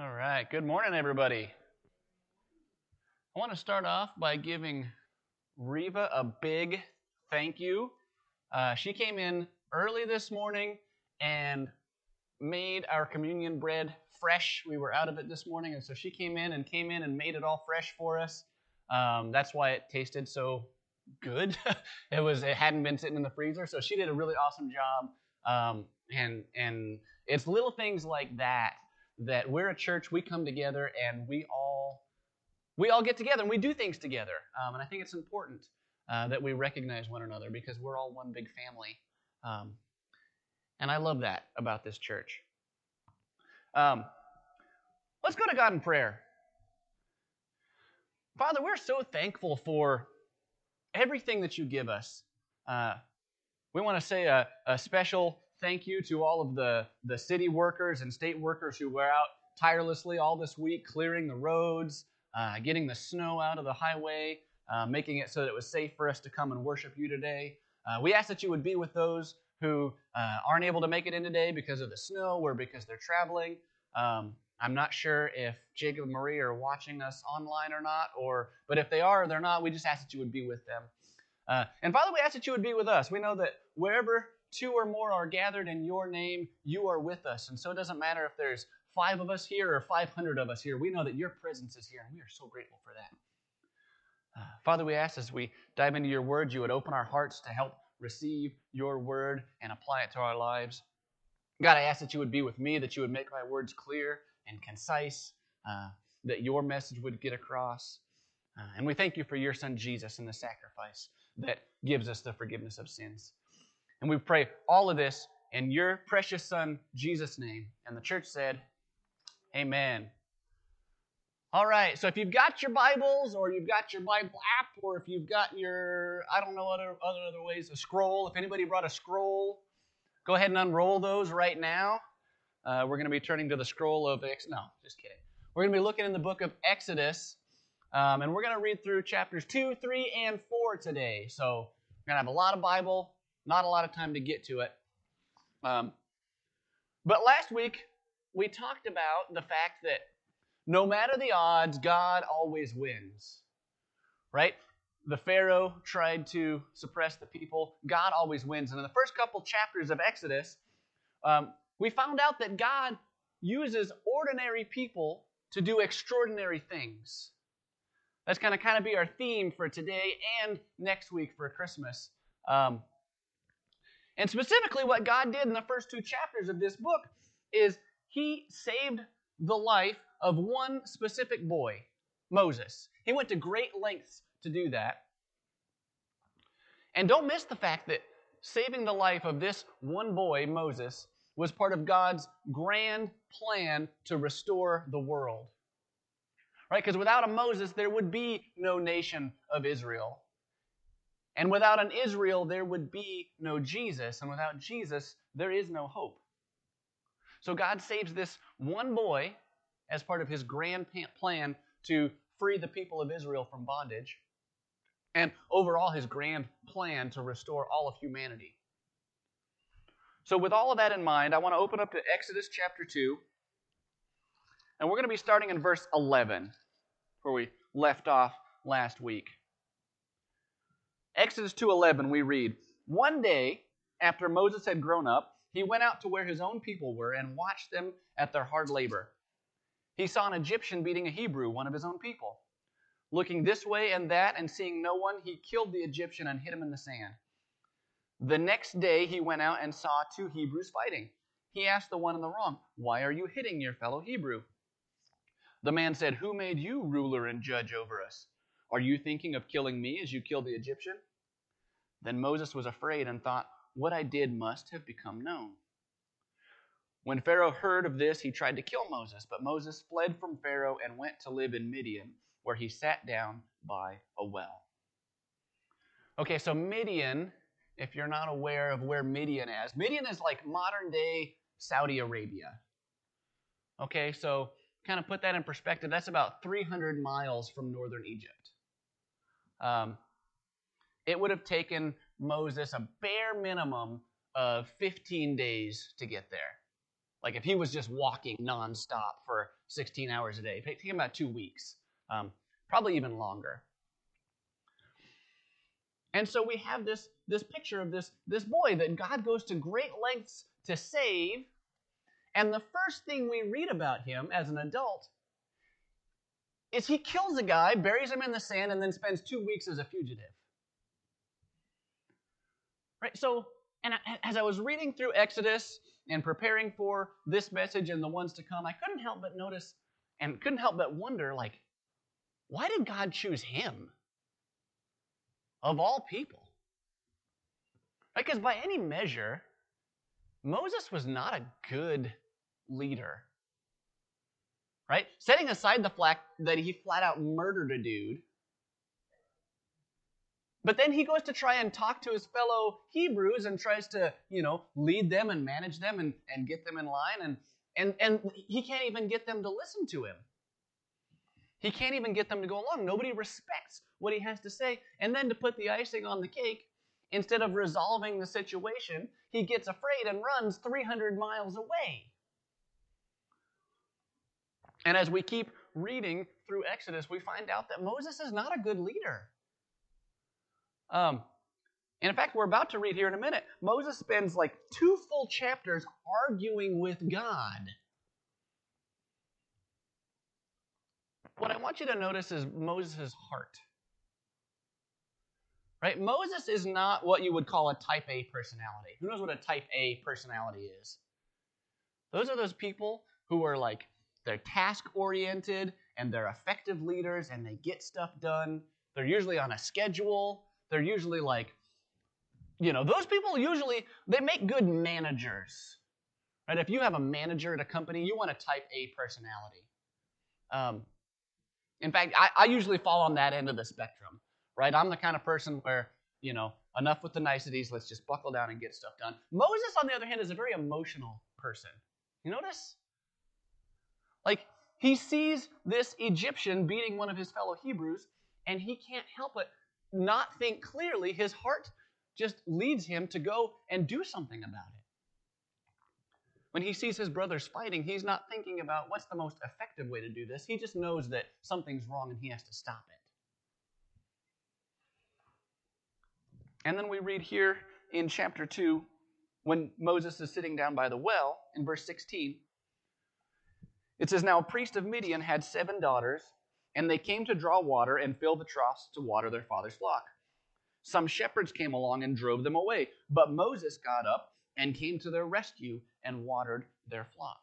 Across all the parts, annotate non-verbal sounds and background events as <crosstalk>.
All right. Good morning, everybody. I want to start off by giving Reva a big thank you. Uh, she came in early this morning and made our communion bread fresh. We were out of it this morning, and so she came in and came in and made it all fresh for us. Um, that's why it tasted so good. <laughs> it was it hadn't been sitting in the freezer, so she did a really awesome job. Um, and and it's little things like that that we're a church. We come together and we all we all get together and we do things together. Um, and I think it's important uh, that we recognize one another because we're all one big family. Um, and I love that about this church. Um, let's go to God in prayer. Father, we're so thankful for everything that you give us. Uh, we want to say a, a, special thank you to all of the, the city workers and state workers who were out tirelessly all this week clearing the roads, uh, getting the snow out of the highway, uh, making it so that it was safe for us to come and worship you today. Uh, we ask that you would be with those who uh, aren't able to make it in today because of the snow or because they're traveling. Um, I'm not sure if Jacob and Marie are watching us online or not, or but if they are or they're not, we just ask that you would be with them. Uh, and Father, we ask that you would be with us. We know that wherever two or more are gathered in your name, you are with us. And so it doesn't matter if there's five of us here or 500 of us here. We know that your presence is here, and we are so grateful for that. Uh, Father, we ask as we dive into your word, you would open our hearts to help receive your word and apply it to our lives. God, I ask that you would be with me, that you would make my words clear and concise, uh, that your message would get across. Uh, and we thank you for your son Jesus and the sacrifice that gives us the forgiveness of sins. And we pray all of this in your precious son Jesus' name. And the church said, Amen. All right, so if you've got your Bibles or you've got your Bible app or if you've got your, I don't know other, other, other ways, a scroll, if anybody brought a scroll, go ahead and unroll those right now. Uh, we're going to be turning to the scroll of, Ex- no, just kidding. We're going to be looking in the book of Exodus, um, and we're going to read through chapters 2, 3, and 4 today. So we're going to have a lot of Bible, not a lot of time to get to it. Um, but last week, we talked about the fact that no matter the odds, God always wins. Right? The Pharaoh tried to suppress the people. God always wins. And in the first couple chapters of Exodus, um, we found out that God uses ordinary people to do extraordinary things. That's going to kind of be our theme for today and next week for Christmas. Um, and specifically, what God did in the first two chapters of this book is He saved the life of one specific boy, Moses. He went to great lengths to do that. And don't miss the fact that saving the life of this one boy, Moses, was part of God's grand plan to restore the world. Right? Because without a Moses, there would be no nation of Israel. And without an Israel, there would be no Jesus. And without Jesus, there is no hope. So God saves this one boy as part of his grand plan to free the people of Israel from bondage, and overall his grand plan to restore all of humanity. So, with all of that in mind, I want to open up to Exodus chapter 2, and we're going to be starting in verse 11, where we left off last week. Exodus 2:11 we read, "One day after Moses had grown up, he went out to where his own people were and watched them at their hard labor. He saw an Egyptian beating a Hebrew, one of his own people. Looking this way and that and seeing no one, he killed the Egyptian and hid him in the sand. The next day he went out and saw two Hebrews fighting. He asked the one in the wrong, Why are you hitting your fellow Hebrew? The man said, Who made you ruler and judge over us? Are you thinking of killing me as you killed the Egyptian? Then Moses was afraid and thought, What I did must have become known. When Pharaoh heard of this, he tried to kill Moses, but Moses fled from Pharaoh and went to live in Midian, where he sat down by a well. Okay, so Midian, if you're not aware of where Midian is, Midian is like modern day Saudi Arabia. Okay, so kind of put that in perspective, that's about 300 miles from northern Egypt. Um, it would have taken Moses a bare minimum of 15 days to get there. Like if he was just walking nonstop for 16 hours a day, take him about two weeks, um, probably even longer. And so we have this, this picture of this, this boy that God goes to great lengths to save. And the first thing we read about him as an adult is he kills a guy, buries him in the sand, and then spends two weeks as a fugitive. Right? So, and as I was reading through Exodus and preparing for this message and the ones to come, I couldn't help but notice and couldn't help but wonder, like, why did God choose him? Of all people. Right? Because by any measure, Moses was not a good leader. Right? Setting aside the fact that he flat out murdered a dude. But then he goes to try and talk to his fellow Hebrews and tries to, you know, lead them and manage them and, and get them in line. And, and, and he can't even get them to listen to him. He can't even get them to go along. Nobody respects what he has to say. And then to put the icing on the cake, instead of resolving the situation, he gets afraid and runs 300 miles away. And as we keep reading through Exodus, we find out that Moses is not a good leader. Um, and in fact, we're about to read here in a minute. Moses spends like two full chapters arguing with God. What I want you to notice is Moses' heart. Right? Moses is not what you would call a type A personality. Who knows what a type A personality is? Those are those people who are like, they're task oriented and they're effective leaders and they get stuff done. They're usually on a schedule. They're usually like, you know, those people usually, they make good managers. Right? If you have a manager at a company, you want a type A personality. Um, in fact, I, I usually fall on that end of the spectrum right? I'm the kind of person where, you know, enough with the niceties, let's just buckle down and get stuff done. Moses, on the other hand, is a very emotional person. You notice? Like, he sees this Egyptian beating one of his fellow Hebrews, and he can't help but not think clearly. His heart just leads him to go and do something about it. When he sees his brothers fighting, he's not thinking about what's the most effective way to do this. He just knows that something's wrong and he has to stop it. And then we read here in chapter 2, when Moses is sitting down by the well, in verse 16, it says, Now a priest of Midian had seven daughters, and they came to draw water and fill the troughs to water their father's flock. Some shepherds came along and drove them away, but Moses got up and came to their rescue and watered their flock.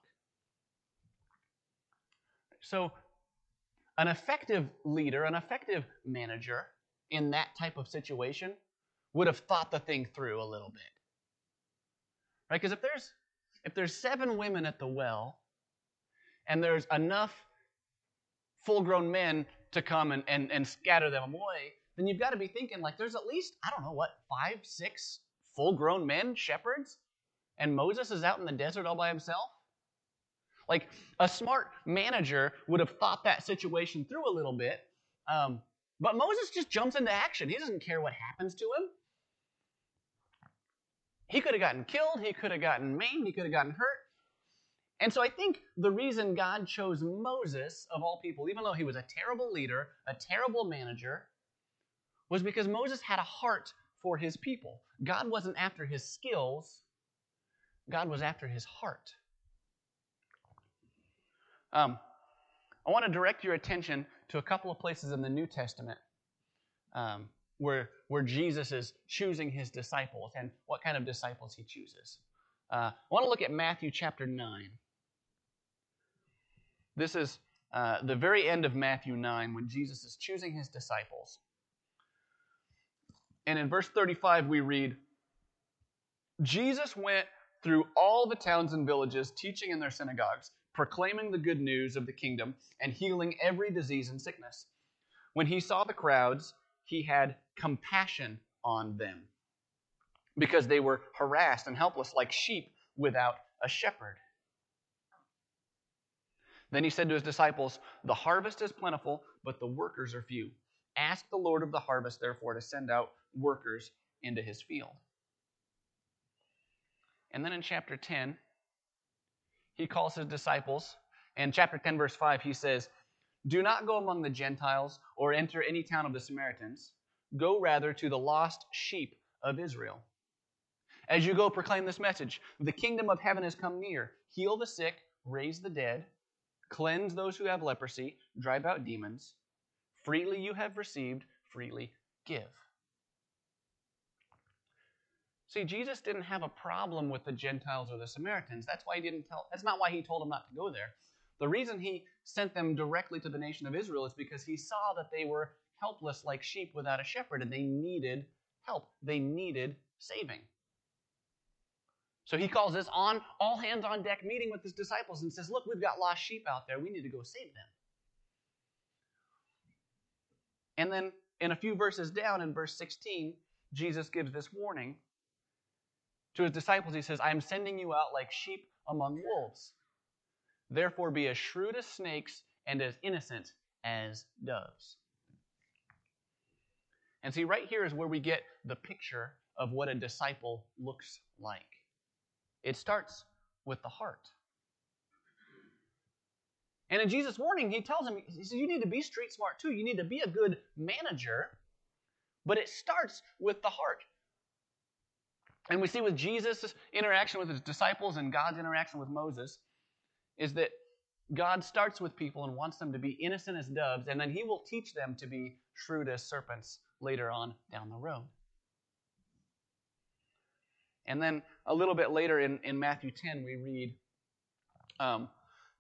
So, an effective leader, an effective manager in that type of situation would have thought the thing through a little bit. Right? Because if there's if there's seven women at the well and there's enough full-grown men to come and, and, and scatter them away, then you've got to be thinking like there's at least, I don't know, what, five, six full-grown men, shepherds, and Moses is out in the desert all by himself? Like a smart manager would have thought that situation through a little bit. Um, but Moses just jumps into action. He doesn't care what happens to him. He could have gotten killed, he could have gotten maimed, he could have gotten hurt. And so I think the reason God chose Moses, of all people, even though he was a terrible leader, a terrible manager, was because Moses had a heart for his people. God wasn't after his skills, God was after his heart. Um, I want to direct your attention to a couple of places in the New Testament um, where, where Jesus is choosing his disciples and what kind of disciples he chooses. Uh, I want to look at Matthew chapter 9. This is uh, the very end of Matthew 9 when Jesus is choosing his disciples. And in verse 35, we read Jesus went through all the towns and villages, teaching in their synagogues, proclaiming the good news of the kingdom, and healing every disease and sickness. When he saw the crowds, he had compassion on them because they were harassed and helpless like sheep without a shepherd. Then he said to his disciples, The harvest is plentiful, but the workers are few. Ask the Lord of the harvest, therefore, to send out workers into his field. And then in chapter 10, he calls his disciples. In chapter 10, verse 5, he says, Do not go among the Gentiles or enter any town of the Samaritans. Go rather to the lost sheep of Israel. As you go, proclaim this message The kingdom of heaven has come near. Heal the sick, raise the dead, cleanse those who have leprosy, drive out demons. Freely you have received, freely give. See, Jesus didn't have a problem with the Gentiles or the Samaritans. That's why he didn't tell that's not why he told them not to go there. The reason he sent them directly to the nation of Israel is because he saw that they were helpless like sheep without a shepherd and they needed help. They needed saving. So he calls this on all hands on deck meeting with his disciples and says, Look, we've got lost sheep out there. We need to go save them. And then in a few verses down in verse 16, Jesus gives this warning to his disciples. He says, I am sending you out like sheep among wolves. Therefore, be as shrewd as snakes and as innocent as doves. And see, right here is where we get the picture of what a disciple looks like. It starts with the heart. And in Jesus' warning, he tells him, he says, you need to be street smart too. You need to be a good manager. But it starts with the heart. And we see with Jesus' interaction with his disciples and God's interaction with Moses is that God starts with people and wants them to be innocent as doves, and then he will teach them to be shrewd as serpents later on down the road. And then a little bit later in, in Matthew 10, we read um,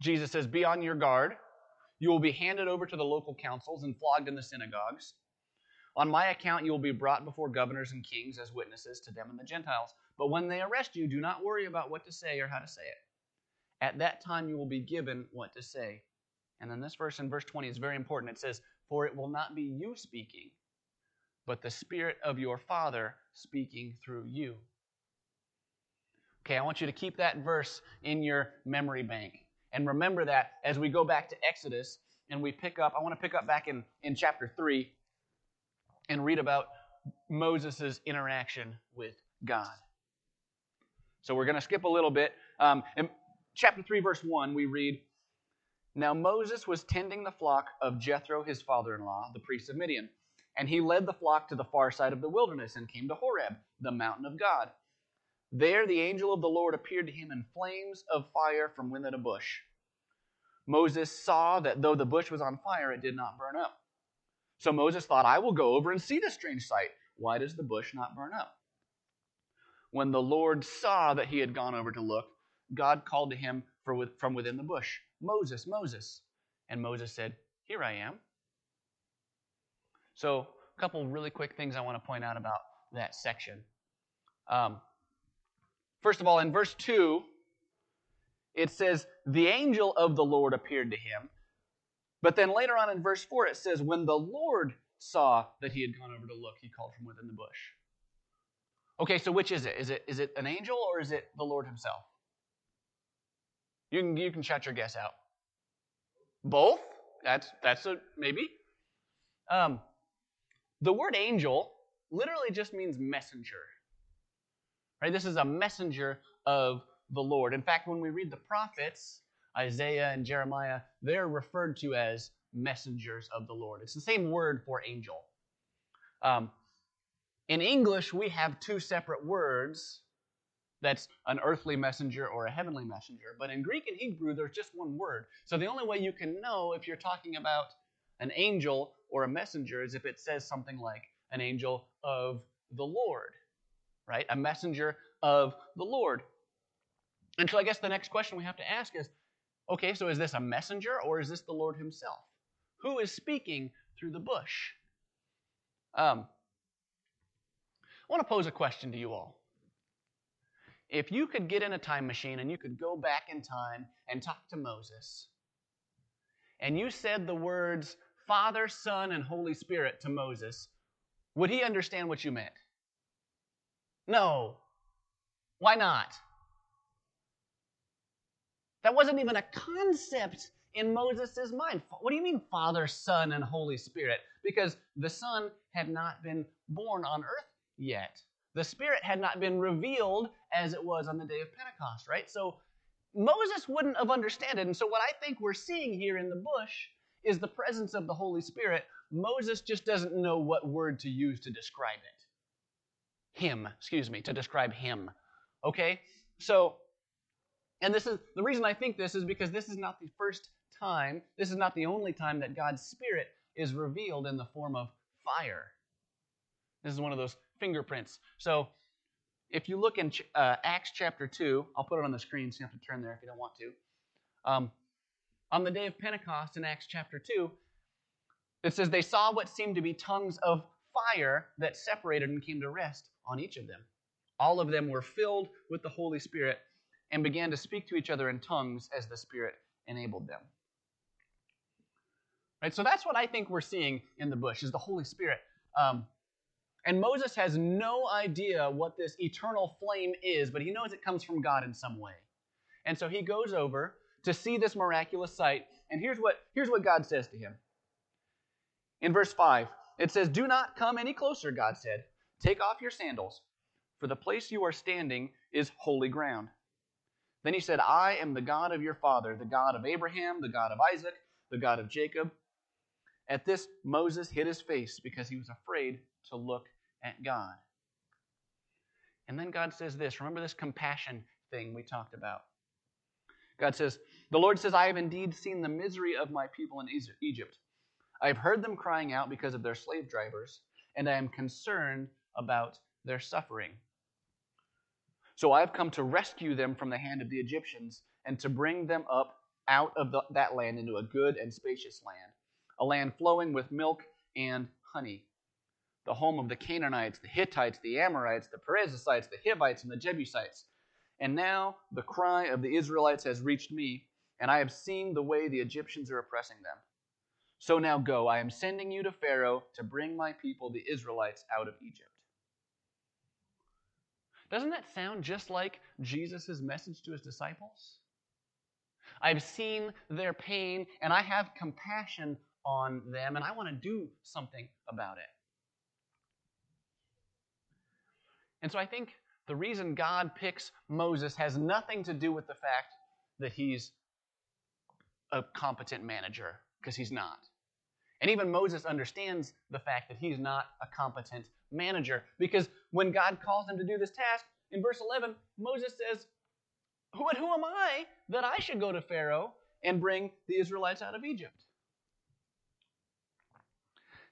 Jesus says, Be on your guard. You will be handed over to the local councils and flogged in the synagogues. On my account, you will be brought before governors and kings as witnesses to them and the Gentiles. But when they arrest you, do not worry about what to say or how to say it. At that time, you will be given what to say. And then this verse in verse 20 is very important. It says, For it will not be you speaking, but the Spirit of your Father speaking through you. Okay, I want you to keep that verse in your memory bank. And remember that as we go back to Exodus and we pick up, I want to pick up back in, in chapter 3 and read about Moses' interaction with God. So we're going to skip a little bit. Um, in chapter 3, verse 1, we read Now Moses was tending the flock of Jethro, his father in law, the priest of Midian. And he led the flock to the far side of the wilderness and came to Horeb, the mountain of God. There the angel of the Lord appeared to him in flames of fire from within a bush. Moses saw that though the bush was on fire, it did not burn up. So Moses thought, I will go over and see this strange sight. Why does the bush not burn up? When the Lord saw that he had gone over to look, God called to him from within the bush, Moses, Moses. And Moses said, Here I am. So, a couple really quick things I want to point out about that section. Um, First of all, in verse 2, it says, The angel of the Lord appeared to him. But then later on in verse 4, it says, When the Lord saw that he had gone over to look, he called from within the bush. Okay, so which is it? Is it, is it an angel or is it the Lord himself? You can, you can shout your guess out. Both? That's, that's a maybe. Um, the word angel literally just means messenger. Right? This is a messenger of the Lord. In fact, when we read the prophets, Isaiah and Jeremiah, they're referred to as messengers of the Lord. It's the same word for angel. Um, in English, we have two separate words that's an earthly messenger or a heavenly messenger. But in Greek and Hebrew, there's just one word. So the only way you can know if you're talking about an angel or a messenger is if it says something like an angel of the Lord right? A messenger of the Lord. And so I guess the next question we have to ask is okay, so is this a messenger or is this the Lord Himself? Who is speaking through the bush? Um, I want to pose a question to you all. If you could get in a time machine and you could go back in time and talk to Moses, and you said the words Father, Son, and Holy Spirit to Moses, would he understand what you meant? No. Why not? That wasn't even a concept in Moses' mind. What do you mean, Father, Son, and Holy Spirit? Because the Son had not been born on earth yet. The Spirit had not been revealed as it was on the day of Pentecost, right? So Moses wouldn't have understood it. And so, what I think we're seeing here in the bush is the presence of the Holy Spirit. Moses just doesn't know what word to use to describe it. Him, excuse me, to describe him. Okay? So, and this is the reason I think this is because this is not the first time, this is not the only time that God's Spirit is revealed in the form of fire. This is one of those fingerprints. So, if you look in uh, Acts chapter 2, I'll put it on the screen so you have to turn there if you don't want to. Um, on the day of Pentecost in Acts chapter 2, it says, They saw what seemed to be tongues of fire that separated and came to rest on each of them. All of them were filled with the Holy Spirit and began to speak to each other in tongues as the Spirit enabled them. Right, so that's what I think we're seeing in the bush is the Holy Spirit. Um, and Moses has no idea what this eternal flame is, but he knows it comes from God in some way. And so he goes over to see this miraculous sight, and here's what, here's what God says to him. In verse 5, it says, Do not come any closer, God said. Take off your sandals, for the place you are standing is holy ground. Then he said, I am the God of your father, the God of Abraham, the God of Isaac, the God of Jacob. At this, Moses hid his face because he was afraid to look at God. And then God says this remember this compassion thing we talked about. God says, The Lord says, I have indeed seen the misery of my people in Egypt. I have heard them crying out because of their slave drivers, and I am concerned about their suffering. So I have come to rescue them from the hand of the Egyptians and to bring them up out of the, that land into a good and spacious land, a land flowing with milk and honey the home of the Canaanites, the Hittites, the Amorites, the Perizzites, the Hivites, and the Jebusites. And now the cry of the Israelites has reached me, and I have seen the way the Egyptians are oppressing them. So now go, I am sending you to Pharaoh to bring my people, the Israelites, out of Egypt. Doesn't that sound just like Jesus' message to his disciples? I've seen their pain, and I have compassion on them, and I want to do something about it. And so I think the reason God picks Moses has nothing to do with the fact that he's a competent manager, because he's not. And even Moses understands the fact that he's not a competent manager, because when God calls him to do this task, in verse 11, Moses says, But who am I that I should go to Pharaoh and bring the Israelites out of Egypt?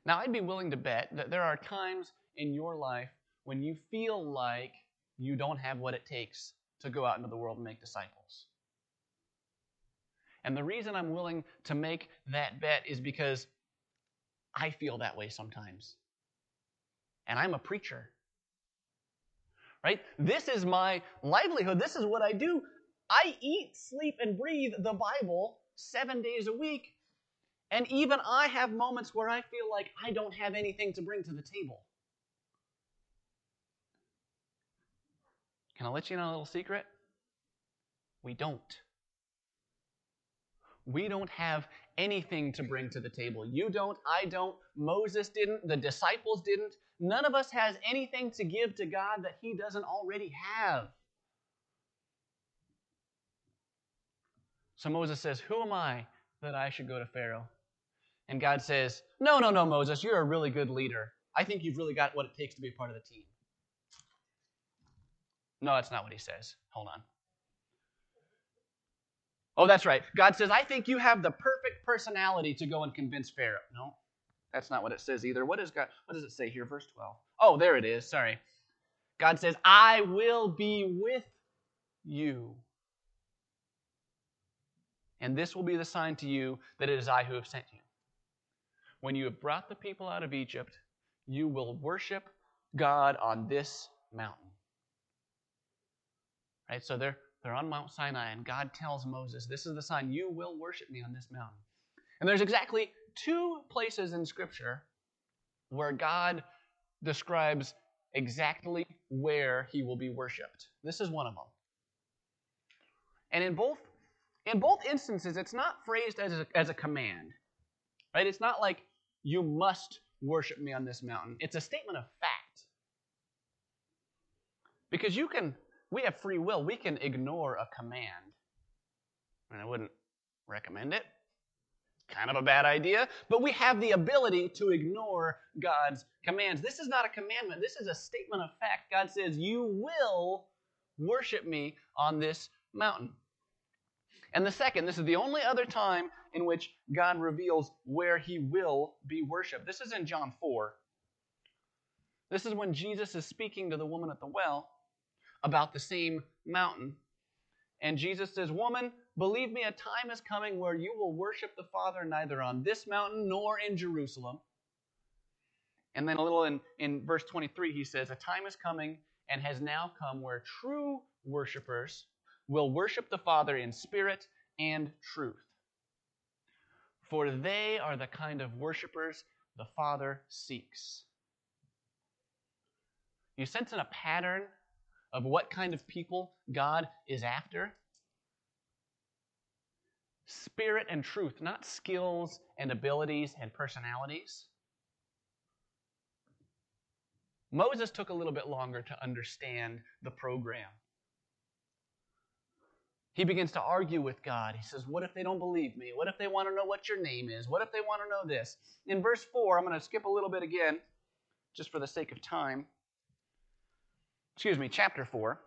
Now, I'd be willing to bet that there are times in your life when you feel like you don't have what it takes to go out into the world and make disciples. And the reason I'm willing to make that bet is because I feel that way sometimes. And I'm a preacher. Right? This is my livelihood. This is what I do. I eat, sleep, and breathe the Bible seven days a week. And even I have moments where I feel like I don't have anything to bring to the table. Can I let you know a little secret? We don't. We don't have anything to bring to the table. You don't, I don't, Moses didn't, the disciples didn't. None of us has anything to give to God that he doesn't already have. So Moses says, Who am I that I should go to Pharaoh? And God says, No, no, no, Moses, you're a really good leader. I think you've really got what it takes to be a part of the team. No, that's not what he says. Hold on. Oh, that's right. God says, I think you have the perfect personality to go and convince Pharaoh. No, that's not what it says either. What, is God, what does it say here? Verse 12. Oh, there it is. Sorry. God says, I will be with you. And this will be the sign to you that it is I who have sent you. When you have brought the people out of Egypt, you will worship God on this mountain. Right? So they're, they're on Mount Sinai, and God tells Moses, This is the sign, you will worship me on this mountain. And there's exactly two places in Scripture where God describes exactly where he will be worshiped. This is one of them. And in both in both instances, it's not phrased as a, as a command. Right? It's not like you must worship me on this mountain. It's a statement of fact. Because you can we have free will. We can ignore a command And I wouldn't recommend it. Kind of a bad idea, but we have the ability to ignore God's commands. This is not a commandment, this is a statement of fact. God says, You will worship me on this mountain. And the second, this is the only other time in which God reveals where he will be worshiped. This is in John 4. This is when Jesus is speaking to the woman at the well about the same mountain. And Jesus says, Woman, believe me, a time is coming where you will worship the Father neither on this mountain nor in Jerusalem. And then a little in, in verse 23, he says, A time is coming and has now come where true worshipers will worship the Father in spirit and truth. For they are the kind of worshipers the Father seeks. You sense in a pattern of what kind of people God is after? Spirit and truth, not skills and abilities and personalities. Moses took a little bit longer to understand the program. He begins to argue with God. He says, What if they don't believe me? What if they want to know what your name is? What if they want to know this? In verse 4, I'm going to skip a little bit again, just for the sake of time. Excuse me, chapter 4.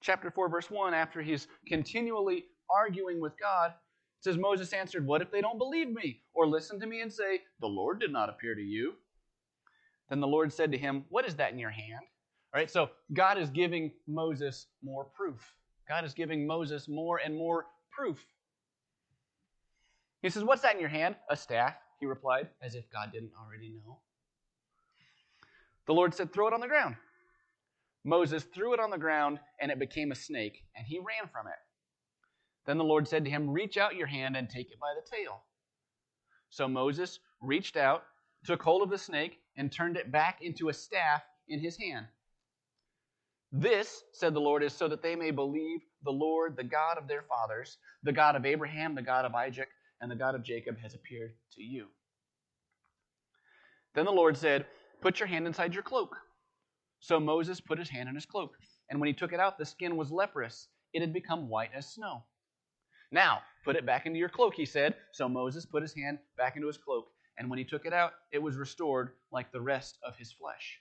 Chapter 4, verse 1, after he's continually arguing with God, it says, Moses answered, What if they don't believe me? Or listen to me and say, The Lord did not appear to you? Then the Lord said to him, What is that in your hand? All right, so God is giving Moses more proof. God is giving Moses more and more proof. He says, What's that in your hand? A staff, he replied, as if God didn't already know. The Lord said, Throw it on the ground. Moses threw it on the ground, and it became a snake, and he ran from it. Then the Lord said to him, Reach out your hand and take it by the tail. So Moses reached out, took hold of the snake, and turned it back into a staff in his hand. This, said the Lord, is so that they may believe the Lord, the God of their fathers, the God of Abraham, the God of Isaac, and the God of Jacob, has appeared to you. Then the Lord said, Put your hand inside your cloak. So Moses put his hand in his cloak, and when he took it out, the skin was leprous. It had become white as snow. Now, put it back into your cloak, he said. So Moses put his hand back into his cloak, and when he took it out, it was restored like the rest of his flesh.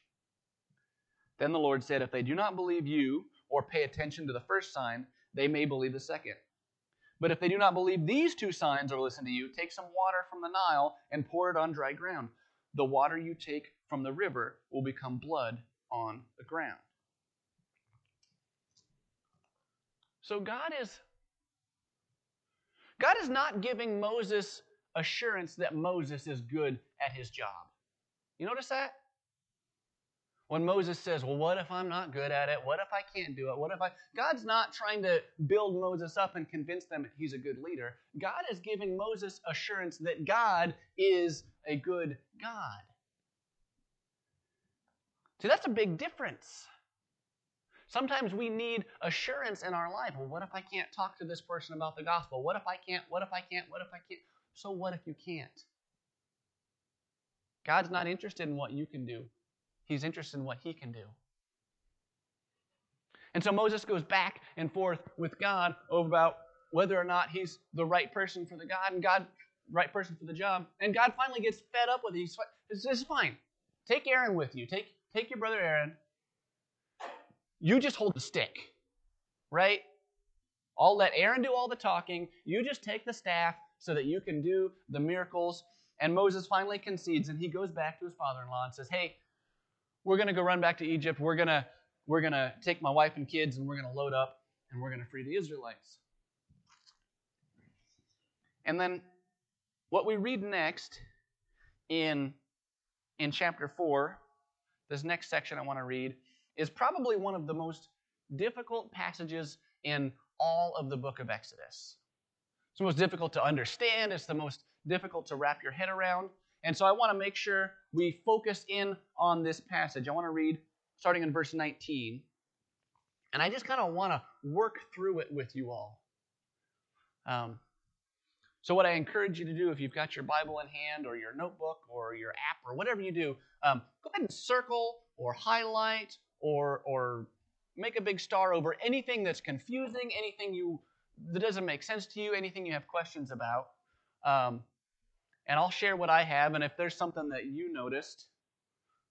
Then the Lord said, If they do not believe you or pay attention to the first sign, they may believe the second. But if they do not believe these two signs or listen to you, take some water from the Nile and pour it on dry ground. The water you take from the river will become blood on the ground. So God is God is not giving Moses assurance that Moses is good at his job. You notice that? When Moses says, Well, what if I'm not good at it? What if I can't do it? What if I. God's not trying to build Moses up and convince them that he's a good leader. God is giving Moses assurance that God is a good God. See, that's a big difference. Sometimes we need assurance in our life. Well, what if I can't talk to this person about the gospel? What if I can't? What if I can't? What if I can't? So, what if you can't? God's not interested in what you can do, He's interested in what He can do. And so Moses goes back and forth with God about whether or not he's the right person for the God and God right person for the job. And God finally gets fed up with it. This is fine. Take Aaron with you. Take take your brother Aaron you just hold the stick, right? I'll let Aaron do all the talking. You just take the staff so that you can do the miracles. And Moses finally concedes and he goes back to his father in law and says, Hey, we're going to go run back to Egypt. We're going to we're going to take my wife and kids and we're going to load up and we're going to free the Israelites. And then what we read next in, in chapter 4, this next section I want to read, is probably one of the most difficult passages in all of the book of Exodus. It's the most difficult to understand, it's the most difficult to wrap your head around. And so I want to make sure we focus in on this passage. I want to read starting in verse 19. And I just kind of want to work through it with you all. Um, so, what I encourage you to do, if you've got your Bible in hand or your notebook or your app or whatever you do, um, go ahead and circle or highlight or, or make a big star over anything that's confusing, anything you that doesn't make sense to you, anything you have questions about. Um, and I'll share what I have. And if there's something that you noticed,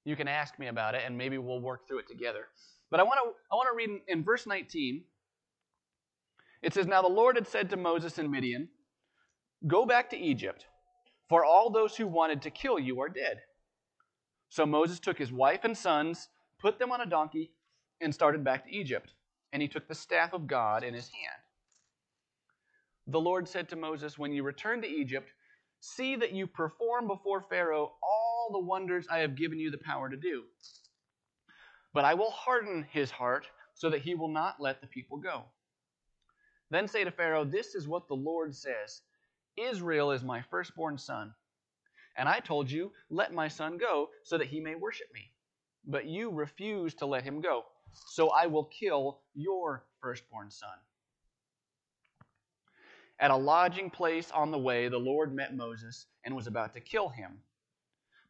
you can ask me about it, and maybe we'll work through it together. But I want to I want to read in, in verse 19. It says, "Now the Lord had said to Moses in Midian, Go back to Egypt, for all those who wanted to kill you are dead." So Moses took his wife and sons, put them on a donkey, and started back to Egypt. And he took the staff of God in his hand. The Lord said to Moses, When you return to Egypt, see that you perform before Pharaoh all the wonders I have given you the power to do. But I will harden his heart so that he will not let the people go. Then say to Pharaoh, This is what the Lord says Israel is my firstborn son. And I told you, Let my son go so that he may worship me. But you refuse to let him go. So I will kill your firstborn son. At a lodging place on the way, the Lord met Moses and was about to kill him.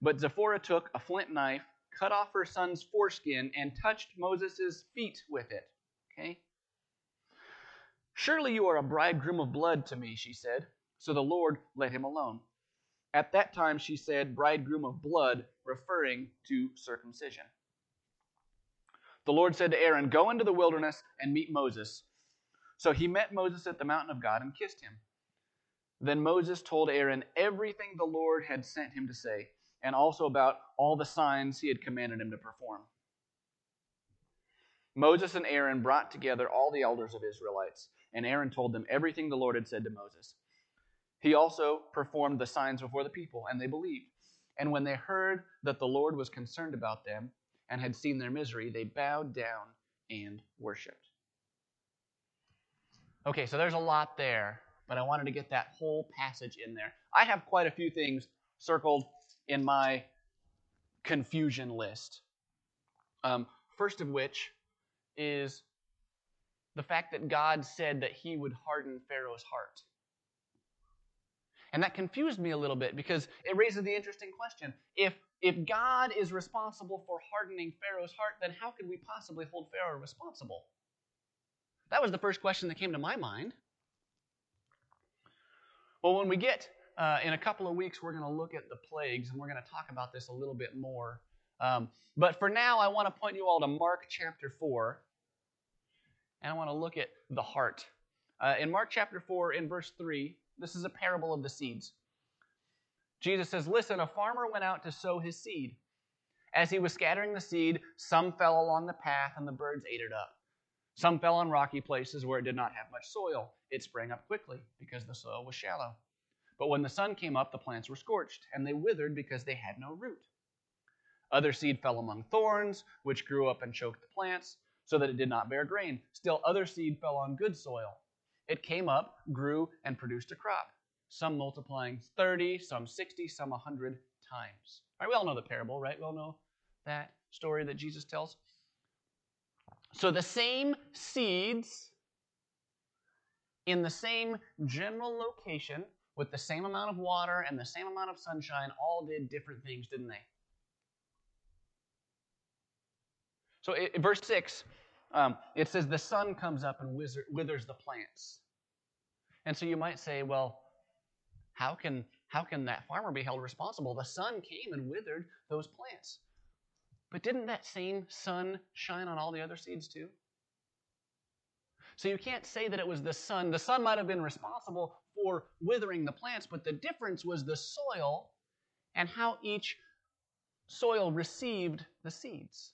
But Zipporah took a flint knife, cut off her son's foreskin, and touched Moses' feet with it. Okay? Surely you are a bridegroom of blood to me, she said. So the Lord let him alone. At that time she said, bridegroom of blood, referring to circumcision. The Lord said to Aaron, Go into the wilderness and meet Moses. So he met Moses at the mountain of God and kissed him. Then Moses told Aaron everything the Lord had sent him to say, and also about all the signs he had commanded him to perform. Moses and Aaron brought together all the elders of Israelites, and Aaron told them everything the Lord had said to Moses. He also performed the signs before the people, and they believed. And when they heard that the Lord was concerned about them and had seen their misery, they bowed down and worshiped. Okay, so there's a lot there, but I wanted to get that whole passage in there. I have quite a few things circled in my confusion list. Um, first of which is the fact that God said that he would harden Pharaoh's heart. And that confused me a little bit because it raises the interesting question. If, if God is responsible for hardening Pharaoh's heart, then how could we possibly hold Pharaoh responsible? That was the first question that came to my mind. Well, when we get uh, in a couple of weeks, we're going to look at the plagues and we're going to talk about this a little bit more. Um, but for now, I want to point you all to Mark chapter 4, and I want to look at the heart. Uh, in Mark chapter 4, in verse 3, this is a parable of the seeds. Jesus says, Listen, a farmer went out to sow his seed. As he was scattering the seed, some fell along the path, and the birds ate it up. Some fell on rocky places where it did not have much soil. It sprang up quickly because the soil was shallow. But when the sun came up, the plants were scorched, and they withered because they had no root. Other seed fell among thorns, which grew up and choked the plants, so that it did not bear grain. Still, other seed fell on good soil. It came up, grew, and produced a crop, some multiplying 30, some 60, some 100 times. All right, we all know the parable, right? We all know that story that Jesus tells. So the same seeds in the same general location with the same amount of water and the same amount of sunshine all did different things, didn't they? So, in verse 6, um, it says, The sun comes up and withers the plants. And so you might say, well, how can, how can that farmer be held responsible? The sun came and withered those plants. But didn't that same sun shine on all the other seeds too? So you can't say that it was the sun. The sun might have been responsible for withering the plants, but the difference was the soil and how each soil received the seeds.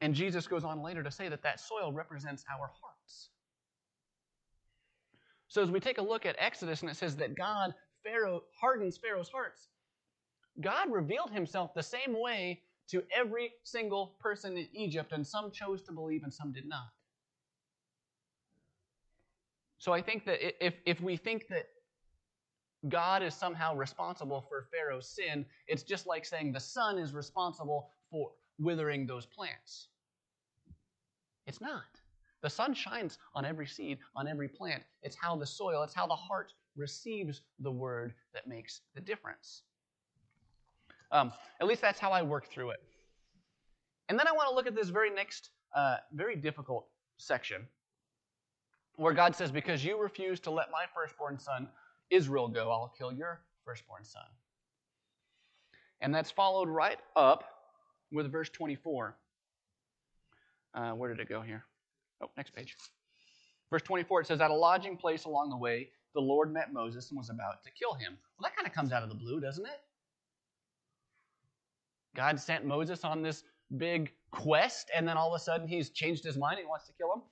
And Jesus goes on later to say that that soil represents our hearts. So as we take a look at Exodus and it says that God Pharaoh hardens Pharaoh's hearts, God revealed himself the same way to every single person in Egypt, and some chose to believe and some did not. So I think that if, if we think that God is somehow responsible for Pharaoh's sin, it's just like saying the sun is responsible for withering those plants. It's not. The sun shines on every seed, on every plant. It's how the soil, it's how the heart receives the word that makes the difference. Um, at least that's how I work through it. And then I want to look at this very next, uh, very difficult section where God says, Because you refuse to let my firstborn son Israel go, I'll kill your firstborn son. And that's followed right up with verse 24. Uh, where did it go here? Oh, next page. Verse 24, it says, At a lodging place along the way, the Lord met Moses and was about to kill him. Well, that kind of comes out of the blue, doesn't it? God sent Moses on this big quest, and then all of a sudden he's changed his mind and wants to kill him.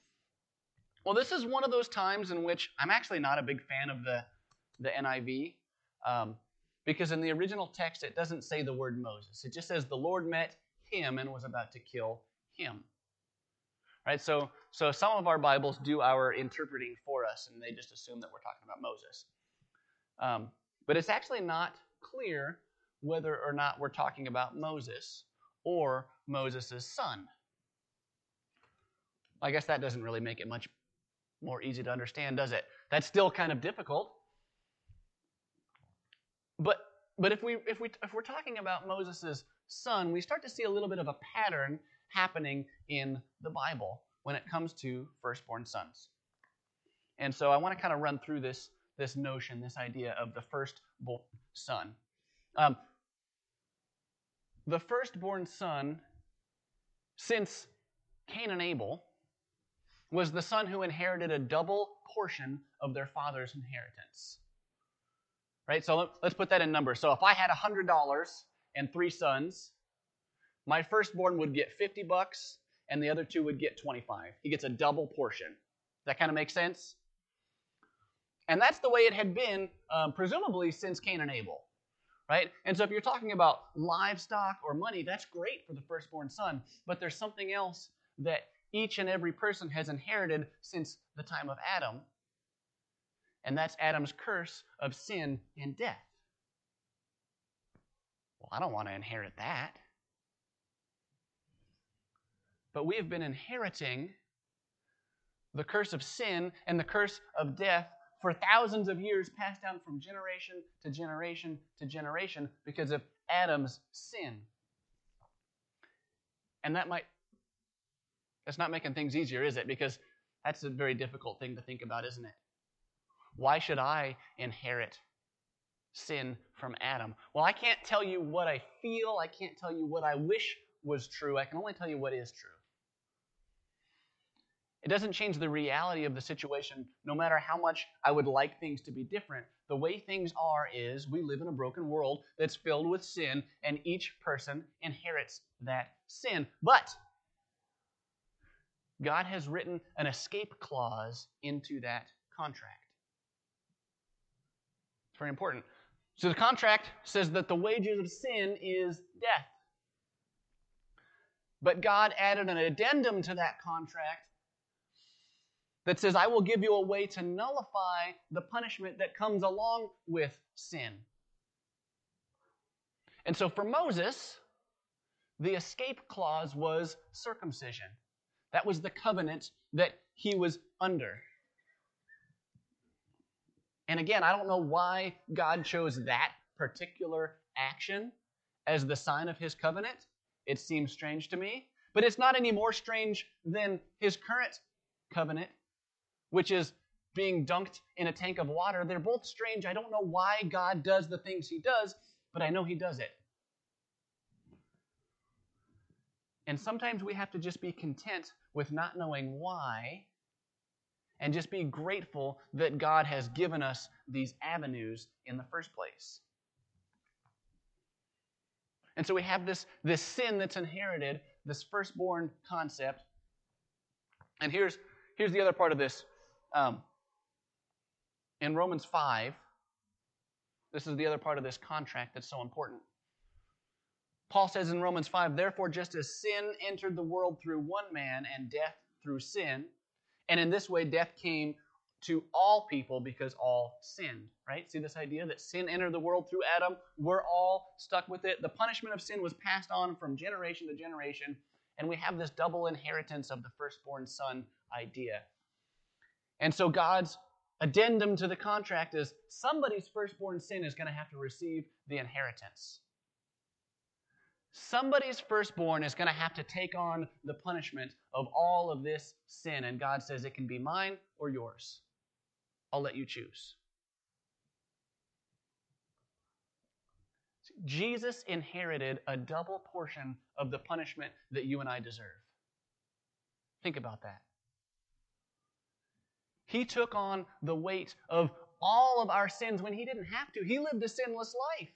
Well, this is one of those times in which I'm actually not a big fan of the, the NIV. Um, because in the original text, it doesn't say the word Moses. It just says the Lord met him and was about to kill him. Right? So, so some of our Bibles do our interpreting for us, and they just assume that we're talking about Moses. Um, but it's actually not clear whether or not we're talking about Moses or Moses' son. I guess that doesn't really make it much more easy to understand, does it? That's still kind of difficult. But but if we if we if we're talking about Moses' son, we start to see a little bit of a pattern happening in the Bible when it comes to firstborn sons. And so I want to kind of run through this this notion, this idea of the firstborn son. Um, the firstborn son, since Cain and Abel, was the son who inherited a double portion of their father's inheritance. Right? So let's put that in numbers. So if I had $100 and three sons, my firstborn would get 50 bucks and the other two would get 25. He gets a double portion. That kind of make sense? And that's the way it had been, um, presumably, since Cain and Abel. Right? And so if you're talking about livestock or money, that's great for the firstborn son. But there's something else that each and every person has inherited since the time of Adam and that's Adam's curse of sin and death. Well, I don't want to inherit that. But we have been inheriting the curse of sin and the curse of death for thousands of years, passed down from generation to generation to generation because of Adam's sin. And that might, that's not making things easier, is it? Because that's a very difficult thing to think about, isn't it? Why should I inherit sin from Adam? Well, I can't tell you what I feel. I can't tell you what I wish was true. I can only tell you what is true. It doesn't change the reality of the situation, no matter how much I would like things to be different. The way things are is we live in a broken world that's filled with sin, and each person inherits that sin. But God has written an escape clause into that contract. It's very important. So the contract says that the wages of sin is death. But God added an addendum to that contract that says, I will give you a way to nullify the punishment that comes along with sin. And so for Moses, the escape clause was circumcision. That was the covenant that he was under. And again, I don't know why God chose that particular action as the sign of his covenant. It seems strange to me. But it's not any more strange than his current covenant, which is being dunked in a tank of water. They're both strange. I don't know why God does the things he does, but I know he does it. And sometimes we have to just be content with not knowing why and just be grateful that God has given us these avenues in the first place. And so we have this, this sin that's inherited, this firstborn concept. And here's, here's the other part of this. Um, in Romans 5, this is the other part of this contract that's so important. Paul says in Romans 5, therefore, just as sin entered the world through one man and death through sin, and in this way, death came to all people because all sinned, right? See this idea that sin entered the world through Adam? We're all stuck with it. The punishment of sin was passed on from generation to generation, and we have this double inheritance of the firstborn son idea. And so God's addendum to the contract is somebody's firstborn sin is going to have to receive the inheritance. somebody's firstborn is going to have to take on the punishment of all of this sin. And God says, It can be mine or yours. I'll let you choose. Jesus inherited a double portion of the punishment that you and I deserve. Think about that. He took on the weight of all of our sins when he didn't have to. He lived a sinless life.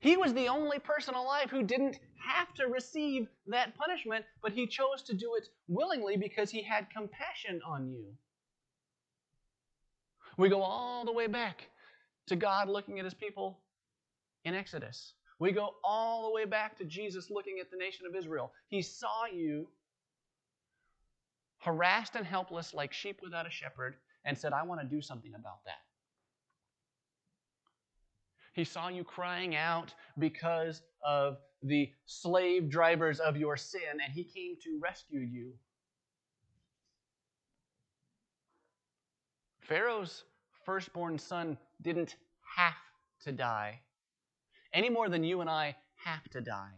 He was the only person alive who didn't have to receive that punishment, but he chose to do it willingly because he had compassion on you. We go all the way back to God looking at his people in Exodus. We go all the way back to Jesus looking at the nation of Israel. He saw you harassed and helpless like sheep without a shepherd and said, I want to do something about that. He saw you crying out because of the slave drivers of your sin, and He came to rescue you. Pharaoh's firstborn son didn't have to die any more than you and I have to die.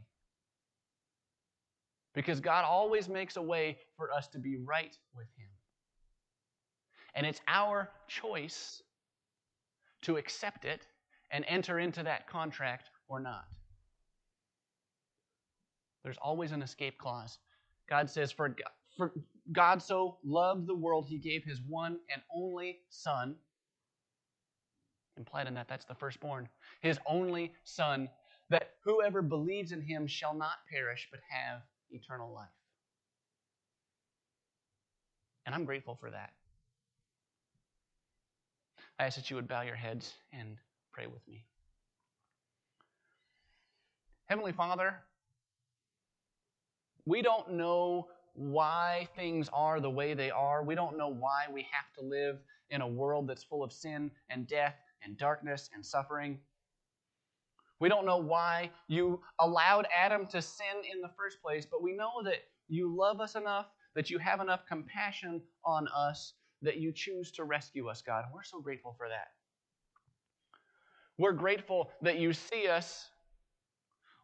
Because God always makes a way for us to be right with Him. And it's our choice to accept it and enter into that contract or not. There's always an escape clause. God says, For, for God so loved the world, he gave his one and only Son. Implied in that, that's the firstborn. His only Son, that whoever believes in him shall not perish but have eternal life. And I'm grateful for that. I ask that you would bow your heads and pray with me. Heavenly Father, we don't know why things are the way they are. We don't know why we have to live in a world that's full of sin and death and darkness and suffering. We don't know why you allowed Adam to sin in the first place, but we know that you love us enough, that you have enough compassion on us, that you choose to rescue us, God. We're so grateful for that. We're grateful that you see us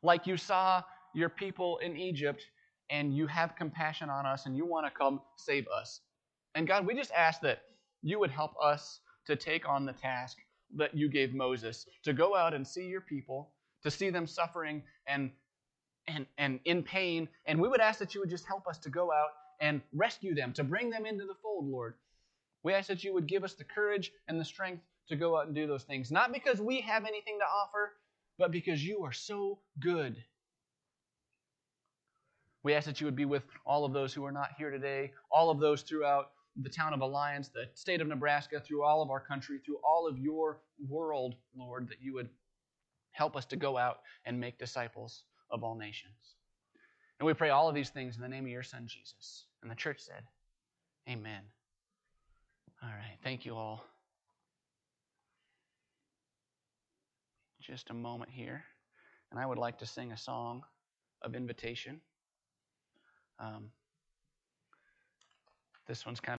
like you saw your people in Egypt and you have compassion on us and you want to come save us. And God, we just ask that you would help us to take on the task that you gave Moses to go out and see your people, to see them suffering and and, and in pain. And we would ask that you would just help us to go out and rescue them, to bring them into the fold, Lord. We ask that you would give us the courage and the strength to go out and do those things. Not because we have anything to offer, but because you are so good. We ask that you would be with all of those who are not here today, all of those throughout the town of Alliance, the state of Nebraska, through all of our country, through all of your world, Lord, that you would help us to go out and make disciples of all nations. And we pray all of these things in the name of your Son, Jesus. And the church said, Amen. All right. Thank you all. just a moment here, and I would like to sing a song of invitation. Um, this one's kind